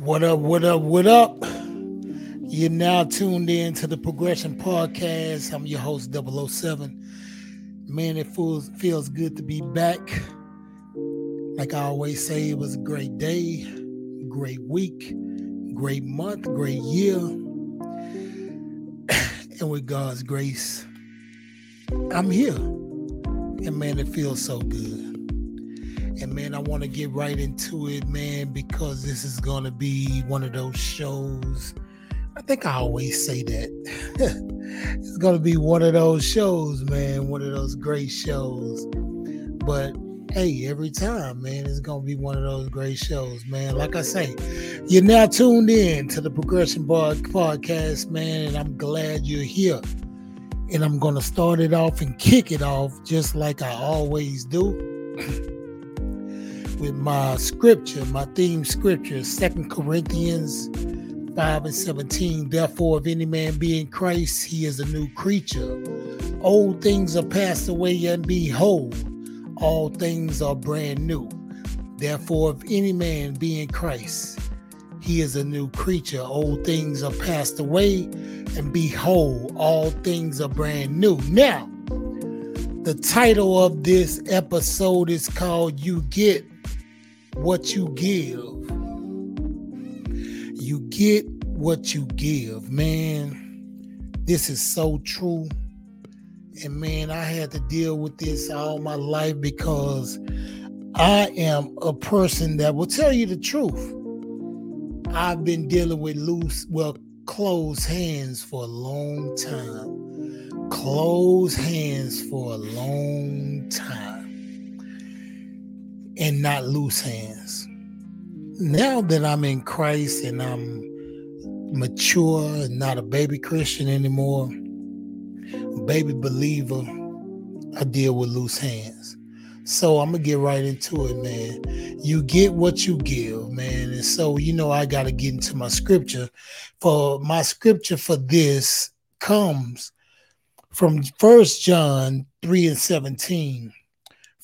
What up, what up, what up? You're now tuned in to the Progression Podcast. I'm your host, 007. Man, it feels, feels good to be back. Like I always say, it was a great day, great week, great month, great year. and with God's grace, I'm here. And man, it feels so good. And man, I want to get right into it, man, because this is going to be one of those shows. I think I always say that. it's going to be one of those shows, man, one of those great shows. But hey, every time, man, it's going to be one of those great shows, man. Like I say, you're now tuned in to the Progression Bar podcast, man, and I'm glad you're here. And I'm going to start it off and kick it off just like I always do. with my scripture, my theme scripture, Second Corinthians 5 and 17. Therefore, if any man be in Christ, he is a new creature. Old things are passed away, and behold, all things are brand new. Therefore, if any man be in Christ, he is a new creature. Old things are passed away, and behold, all things are brand new. Now, the title of this episode is called You Get what you give. You get what you give, man. This is so true. And man, I had to deal with this all my life because I am a person that will tell you the truth. I've been dealing with loose, well, closed hands for a long time. Closed hands for a long time and not loose hands. Now that I'm in Christ and I'm mature and not a baby Christian anymore, baby believer, I deal with loose hands. So I'm gonna get right into it, man. You get what you give, man. And so you know I gotta get into my scripture. For my scripture for this comes from First John 3 and 17.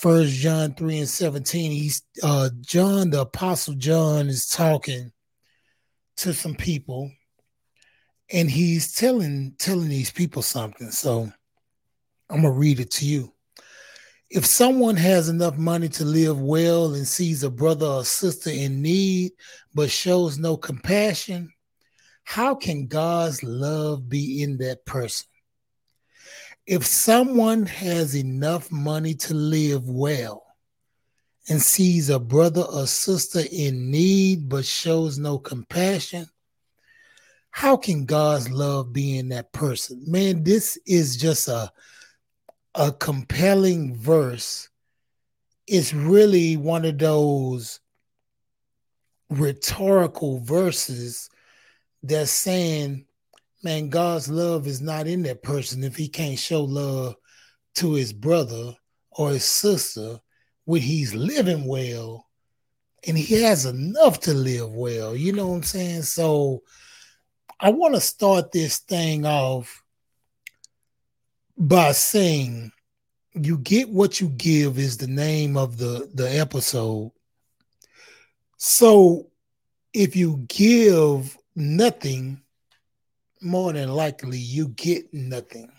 First John 3 and 17. He's uh John, the apostle John, is talking to some people and he's telling telling these people something. So I'm gonna read it to you. If someone has enough money to live well and sees a brother or sister in need but shows no compassion, how can God's love be in that person? If someone has enough money to live well and sees a brother or sister in need but shows no compassion, how can God's love be in that person? Man, this is just a a compelling verse. It's really one of those rhetorical verses that's saying man, God's love is not in that person if he can't show love to his brother or his sister when he's living well and he has enough to live well. You know what I'm saying? So I want to start this thing off by saying you get what you give is the name of the the episode. So if you give nothing more than likely you get nothing.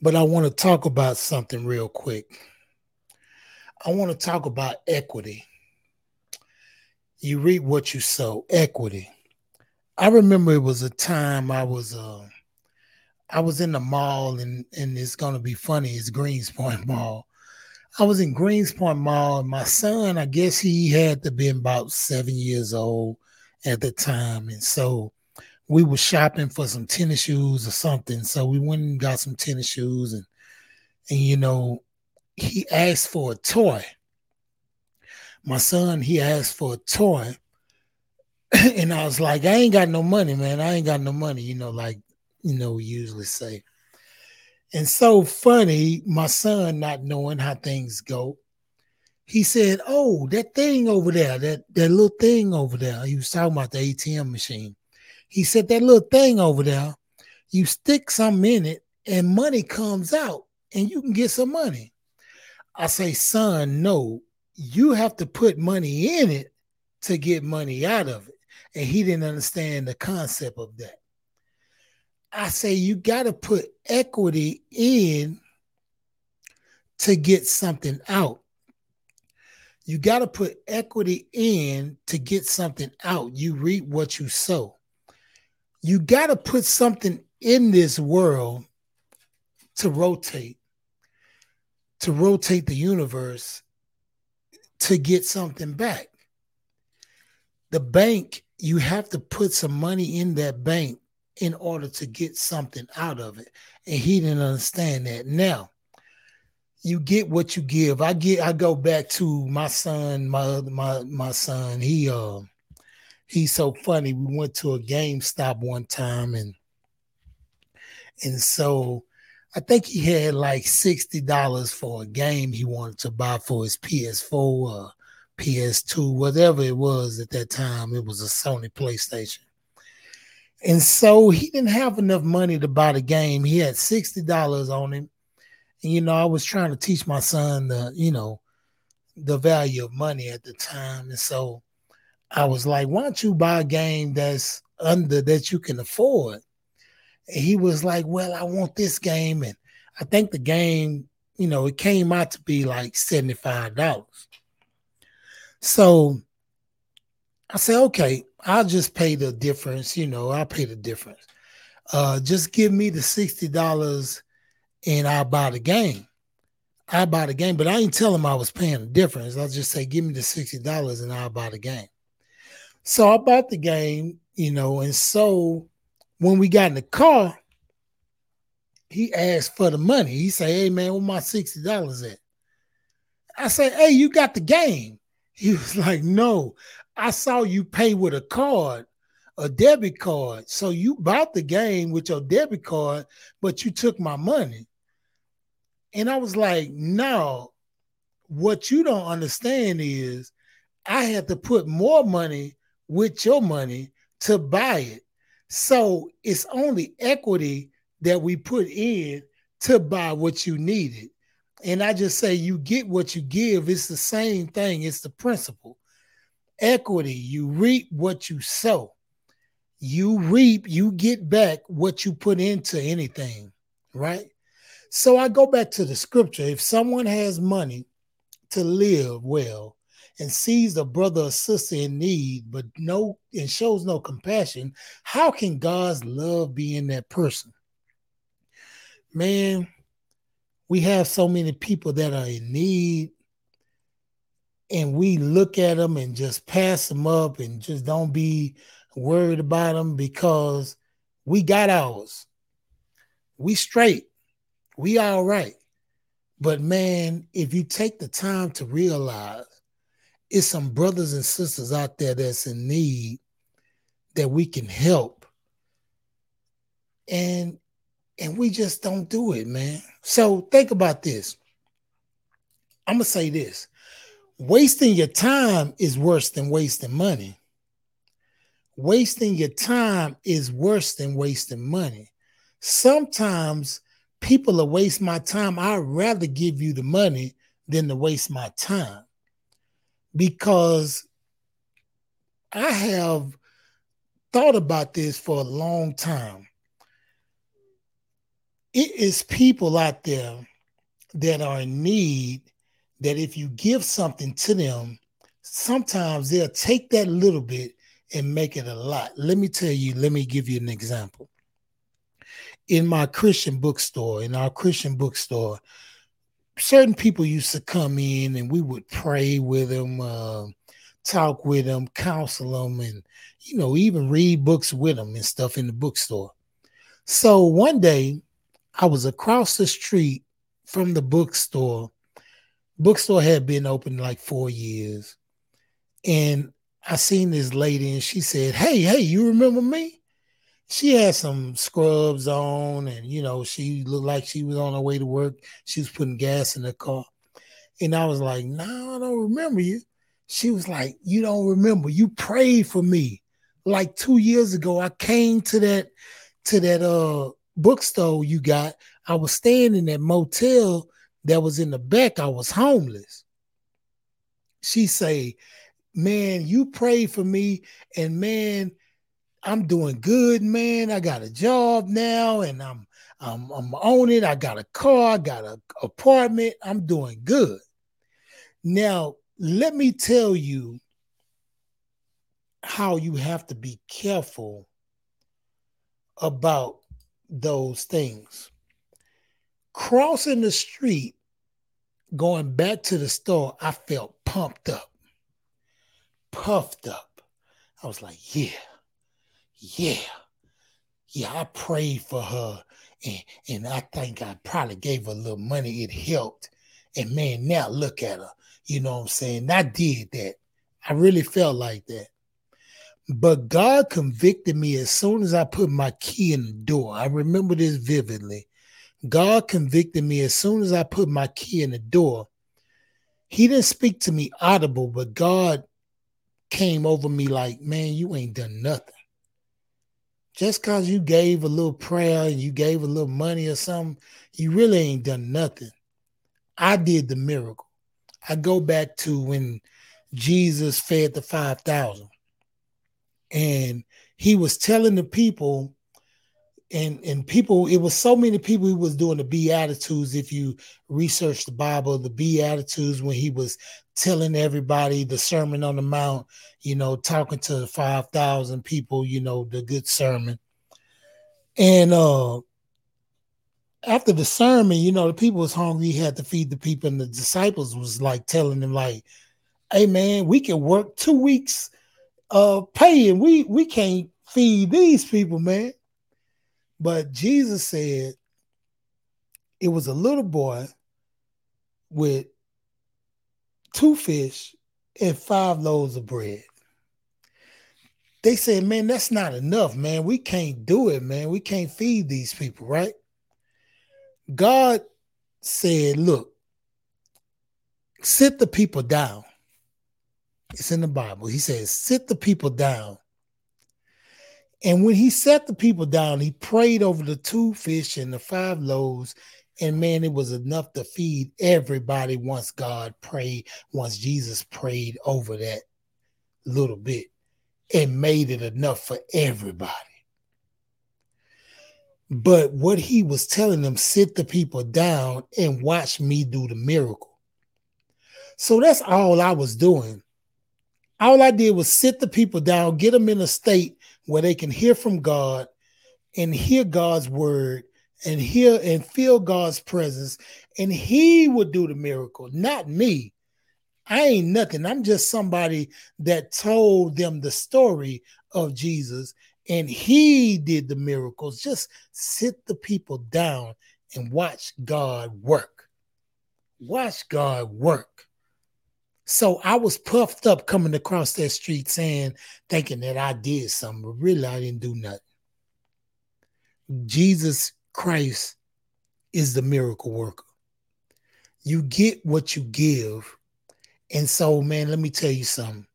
But I want to talk about something real quick. I want to talk about equity. You reap what you sow, equity. I remember it was a time I was uh I was in the mall and and it's gonna be funny, it's Greenspoint Mall. I was in Greenspoint Mall and my son, I guess he had to be about seven years old at the time. And so we were shopping for some tennis shoes or something. So we went and got some tennis shoes and and you know, he asked for a toy. My son, he asked for a toy. and I was like, I ain't got no money, man. I ain't got no money, you know, like you know, we usually say. And so funny, my son not knowing how things go, he said, Oh, that thing over there, that, that little thing over there. He was talking about the ATM machine. He said that little thing over there, you stick some in it and money comes out and you can get some money. I say, son, no, you have to put money in it to get money out of it. And he didn't understand the concept of that. I say you got to put equity in to get something out. You got to put equity in to get something out. You reap what you sow. You got to put something in this world to rotate, to rotate the universe to get something back. The bank, you have to put some money in that bank in order to get something out of it. And he didn't understand that. Now, you get what you give. I get I go back to my son, my my my son. He uh he's so funny. We went to a GameStop one time and and so I think he had like $60 for a game he wanted to buy for his PS4 or PS2, whatever it was at that time. It was a Sony PlayStation. And so he didn't have enough money to buy the game. He had $60 on him. And, you know, I was trying to teach my son the, you know, the value of money at the time. And so I was like, why don't you buy a game that's under that you can afford? And he was like, well, I want this game. And I think the game, you know, it came out to be like $75. So I said, okay, I'll just pay the difference. You know, I'll pay the difference. Uh, just give me the $60 and I'll buy the game. I buy the game, but I ain't tell him I was paying the difference. I'll just say, give me the $60 and I'll buy the game. So I bought the game, you know, and so when we got in the car, he asked for the money. He said, Hey man, where my $60 at? I said, Hey, you got the game. He was like, No, I saw you pay with a card, a debit card. So you bought the game with your debit card, but you took my money. And I was like, no, what you don't understand is I had to put more money with your money to buy it. So it's only equity that we put in to buy what you needed. And I just say you get what you give. It's the same thing, it's the principle equity. You reap what you sow. You reap, you get back what you put into anything, right? So I go back to the scripture. If someone has money to live well and sees a brother or sister in need, but no and shows no compassion, how can God's love be in that person? Man, we have so many people that are in need and we look at them and just pass them up and just don't be worried about them because we got ours. We straight. We all right. But man, if you take the time to realize it's some brothers and sisters out there that's in need that we can help. And and we just don't do it, man. So think about this. I'm gonna say this wasting your time is worse than wasting money. Wasting your time is worse than wasting money. Sometimes people will waste my time. I'd rather give you the money than to waste my time because I have thought about this for a long time. It is people out there that are in need that if you give something to them, sometimes they'll take that little bit and make it a lot. Let me tell you, let me give you an example. In my Christian bookstore, in our Christian bookstore, certain people used to come in and we would pray with them, uh, talk with them, counsel them, and you know, even read books with them and stuff in the bookstore. So one day I was across the street from the bookstore bookstore had been open like four years. And I seen this lady and she said, Hey, hey, you remember me? She had some scrubs on and you know, she looked like she was on her way to work. She was putting gas in the car. And I was like, No, I don't remember you. She was like, You don't remember. You prayed for me. Like two years ago, I came to that to that uh bookstore you got. I was staying in that motel that was in the back, I was homeless. She say, man, you prayed for me, and man, I'm doing good, man. I got a job now, and I'm I'm I'm on it. I got a car, I got an apartment. I'm doing good. Now, let me tell you how you have to be careful about those things. Crossing the street, going back to the store, I felt pumped up, puffed up. I was like, yeah, yeah, yeah, I prayed for her. And, and I think I probably gave her a little money. It helped. And man, now look at her. You know what I'm saying? I did that. I really felt like that. But God convicted me as soon as I put my key in the door. I remember this vividly. God convicted me as soon as I put my key in the door. He didn't speak to me audible, but God came over me like, man, you ain't done nothing. Just because you gave a little prayer and you gave a little money or something, you really ain't done nothing. I did the miracle. I go back to when Jesus fed the 5,000 and he was telling the people and and people it was so many people he was doing the beatitudes if you research the bible the beatitudes when he was telling everybody the sermon on the mount you know talking to 5000 people you know the good sermon and uh after the sermon you know the people was hungry he had to feed the people and the disciples was like telling them like hey man we can work two weeks uh paying. We we can't feed these people, man. But Jesus said it was a little boy with two fish and five loaves of bread. They said, man, that's not enough, man. We can't do it, man. We can't feed these people, right? God said, look, sit the people down. It's in the Bible. He says, sit the people down. And when he set the people down, he prayed over the two fish and the five loaves. And man, it was enough to feed everybody once God prayed, once Jesus prayed over that little bit. and made it enough for everybody. But what he was telling them, sit the people down and watch me do the miracle. So that's all I was doing. All I did was sit the people down, get them in a state where they can hear from God and hear God's word and hear and feel God's presence, and He would do the miracle, not me. I ain't nothing. I'm just somebody that told them the story of Jesus, and He did the miracles. Just sit the people down and watch God work. Watch God work. So I was puffed up coming across that street saying, thinking that I did something, but really I didn't do nothing. Jesus Christ is the miracle worker. You get what you give. And so, man, let me tell you something.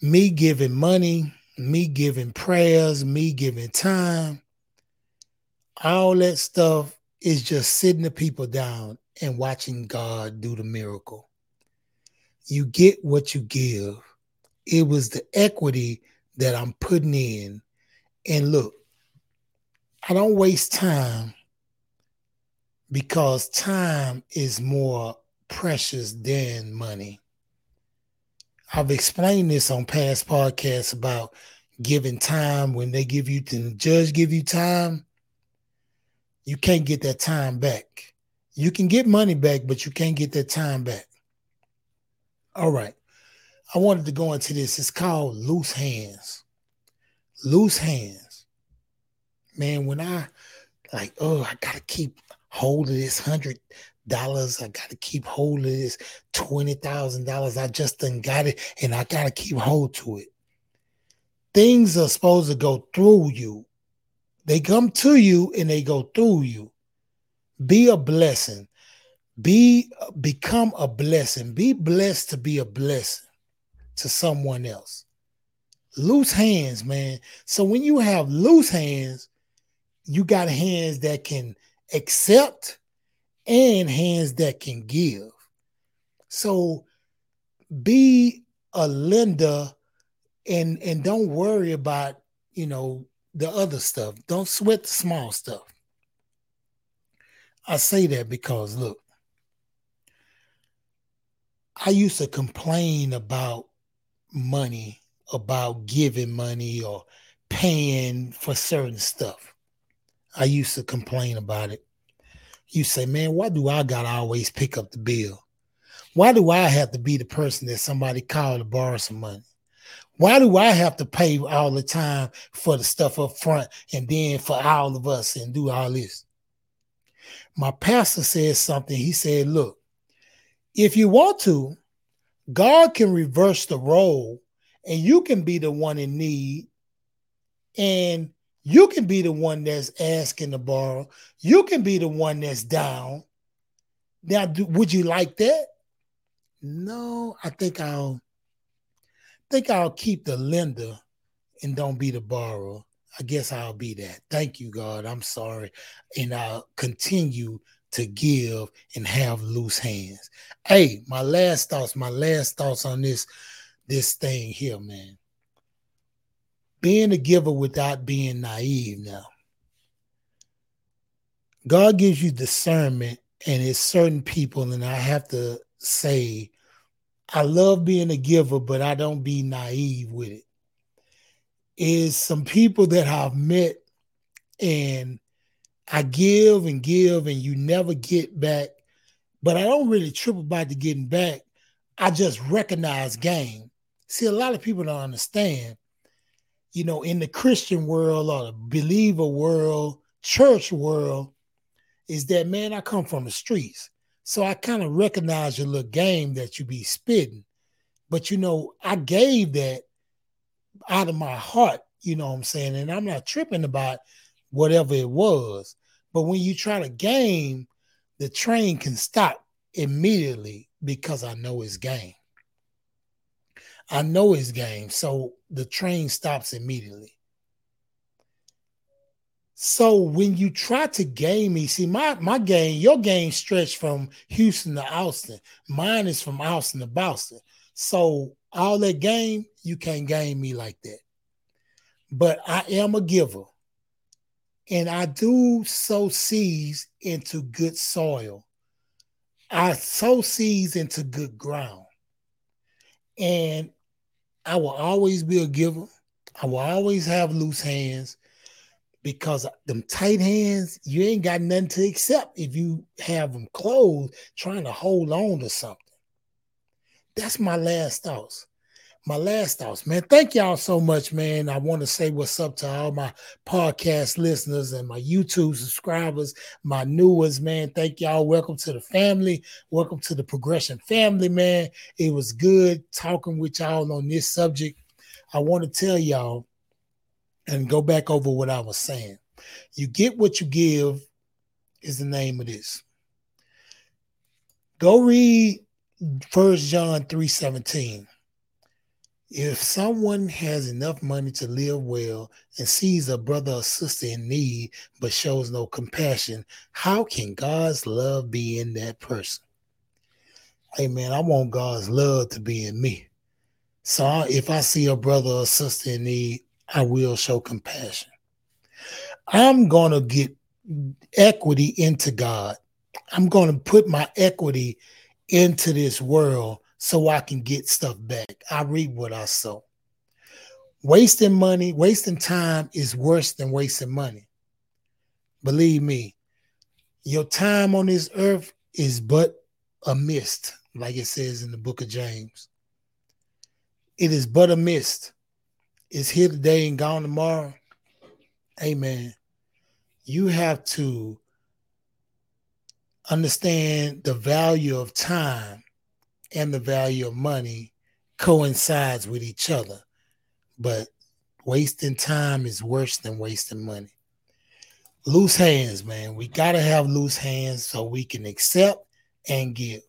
Me giving money, me giving prayers, me giving time, all that stuff is just sitting the people down and watching God do the miracle you get what you give. It was the equity that I'm putting in. And look, I don't waste time because time is more precious than money. I've explained this on past podcasts about giving time when they give you the judge give you time you can't get that time back you can get money back but you can't get that time back all right. I wanted to go into this. It's called loose hands. Loose hands. Man, when I like, oh, I gotta keep hold of this hundred dollars. I gotta keep hold of this twenty thousand dollars. I just done got it, and I gotta keep hold to it. Things are supposed to go through you. They come to you and they go through you. Be a blessing. Be become a blessing. Be blessed to be a blessing to someone else. Loose hands, man. So when you have loose hands, you got hands that can accept and hands that can give. So be a lender and and don't worry about, you know, the other stuff. Don't sweat the small stuff. I say that because look, I used to complain about money, about giving money or paying for certain stuff. I used to complain about it. You say, man, why do I gotta always pick up the bill? Why do I have to be the person that somebody called to borrow some money? Why do I have to pay all the time for the stuff up front and then for all of us and do all this? My pastor said something. He said, Look, if you want to, God can reverse the role and you can be the one in need and you can be the one that's asking to borrow. You can be the one that's down. Now, do, would you like that? No, I think I'll think I'll keep the lender and don't be the borrower. I guess I'll be that. Thank you, God. I'm sorry. And I'll continue to give and have loose hands. Hey, my last thoughts, my last thoughts on this this thing here, man. Being a giver without being naive now. God gives you discernment, and it's certain people, and I have to say, I love being a giver, but I don't be naive with it. Is some people that I've met and I give and give and you never get back, but I don't really trip about the getting back. I just recognize game. See, a lot of people don't understand, you know, in the Christian world or the believer world, church world, is that man, I come from the streets. So I kind of recognize your little game that you be spitting. But you know, I gave that out of my heart, you know what I'm saying? And I'm not tripping about whatever it was. But when you try to game, the train can stop immediately because I know it's game. I know it's game. So the train stops immediately. So when you try to game me, see my my game, your game stretched from Houston to Austin. Mine is from Austin to Boston. So all that game, you can't game me like that. But I am a giver. And I do sow seeds into good soil. I sow seeds into good ground. And I will always be a giver. I will always have loose hands because them tight hands, you ain't got nothing to accept if you have them closed trying to hold on to something. That's my last thoughts. My last thoughts, man. Thank y'all so much, man. I want to say what's up to all my podcast listeners and my YouTube subscribers, my new ones, man. Thank y'all. Welcome to the family. Welcome to the progression family, man. It was good talking with y'all on this subject. I want to tell y'all and go back over what I was saying. You get what you give is the name of this. Go read First John 3:17. If someone has enough money to live well and sees a brother or sister in need but shows no compassion, how can God's love be in that person? Hey man, I want God's love to be in me. So if I see a brother or sister in need, I will show compassion. I'm going to get equity into God. I'm going to put my equity into this world so I can get stuff back. I reap what I sow. Wasting money, wasting time is worse than wasting money. Believe me, your time on this earth is but a mist, like it says in the book of James. It is but a mist It's here today and gone tomorrow, amen. You have to understand the value of time and the value of money coincides with each other. But wasting time is worse than wasting money. Loose hands, man. We got to have loose hands so we can accept and give.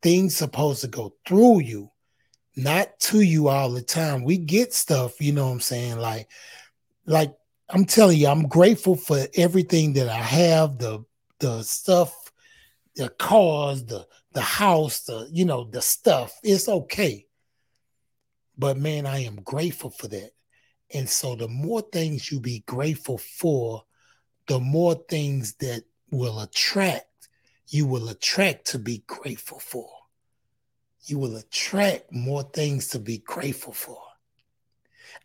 Things supposed to go through you not to you all the time. We get stuff, you know what I'm saying? Like, like I'm telling you, I'm grateful for everything that I have, the the stuff, the cars, the the house, the you know, the stuff. It's okay. But man, I am grateful for that. And so the more things you be grateful for, the more things that will attract, you will attract to be grateful for. You will attract more things to be grateful for.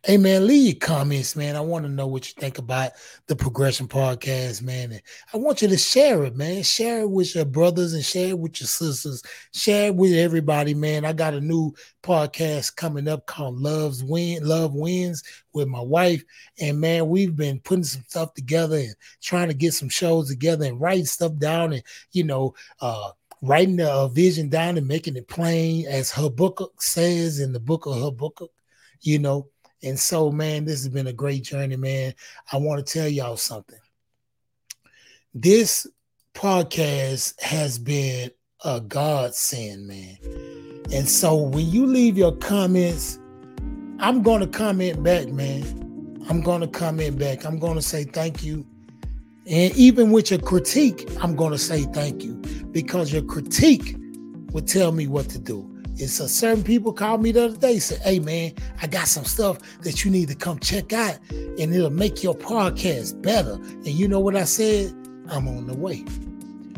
Hey man, leave your comments, man. I want to know what you think about the Progression Podcast, man. And I want you to share it, man. Share it with your brothers and share it with your sisters. Share it with everybody, man. I got a new podcast coming up called Love's Win, Love Wins with my wife. And man, we've been putting some stuff together and trying to get some shows together and writing stuff down and you know, uh writing a vision down and making it plain as Habakkuk says in the book of Habakkuk, you know and so, man, this has been a great journey, man. I want to tell y'all something. This podcast has been a godsend, man. And so when you leave your comments, I'm going to comment back, man. I'm going to comment back. I'm going to say thank you. And even with your critique, I'm going to say thank you because your critique will tell me what to do. It's a certain people called me the other day, said, Hey man, I got some stuff that you need to come check out, and it'll make your podcast better. And you know what I said? I'm on the way.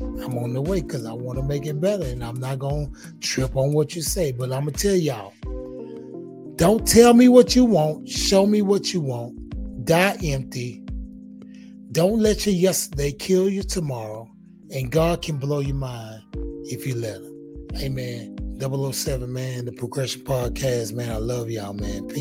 I'm on the way because I want to make it better. And I'm not gonna trip on what you say, but I'm gonna tell y'all. Don't tell me what you want, show me what you want. Die empty. Don't let your yesterday kill you tomorrow. And God can blow your mind if you let him. Amen. 007, man, the Progression Podcast, man. I love y'all, man. Peace.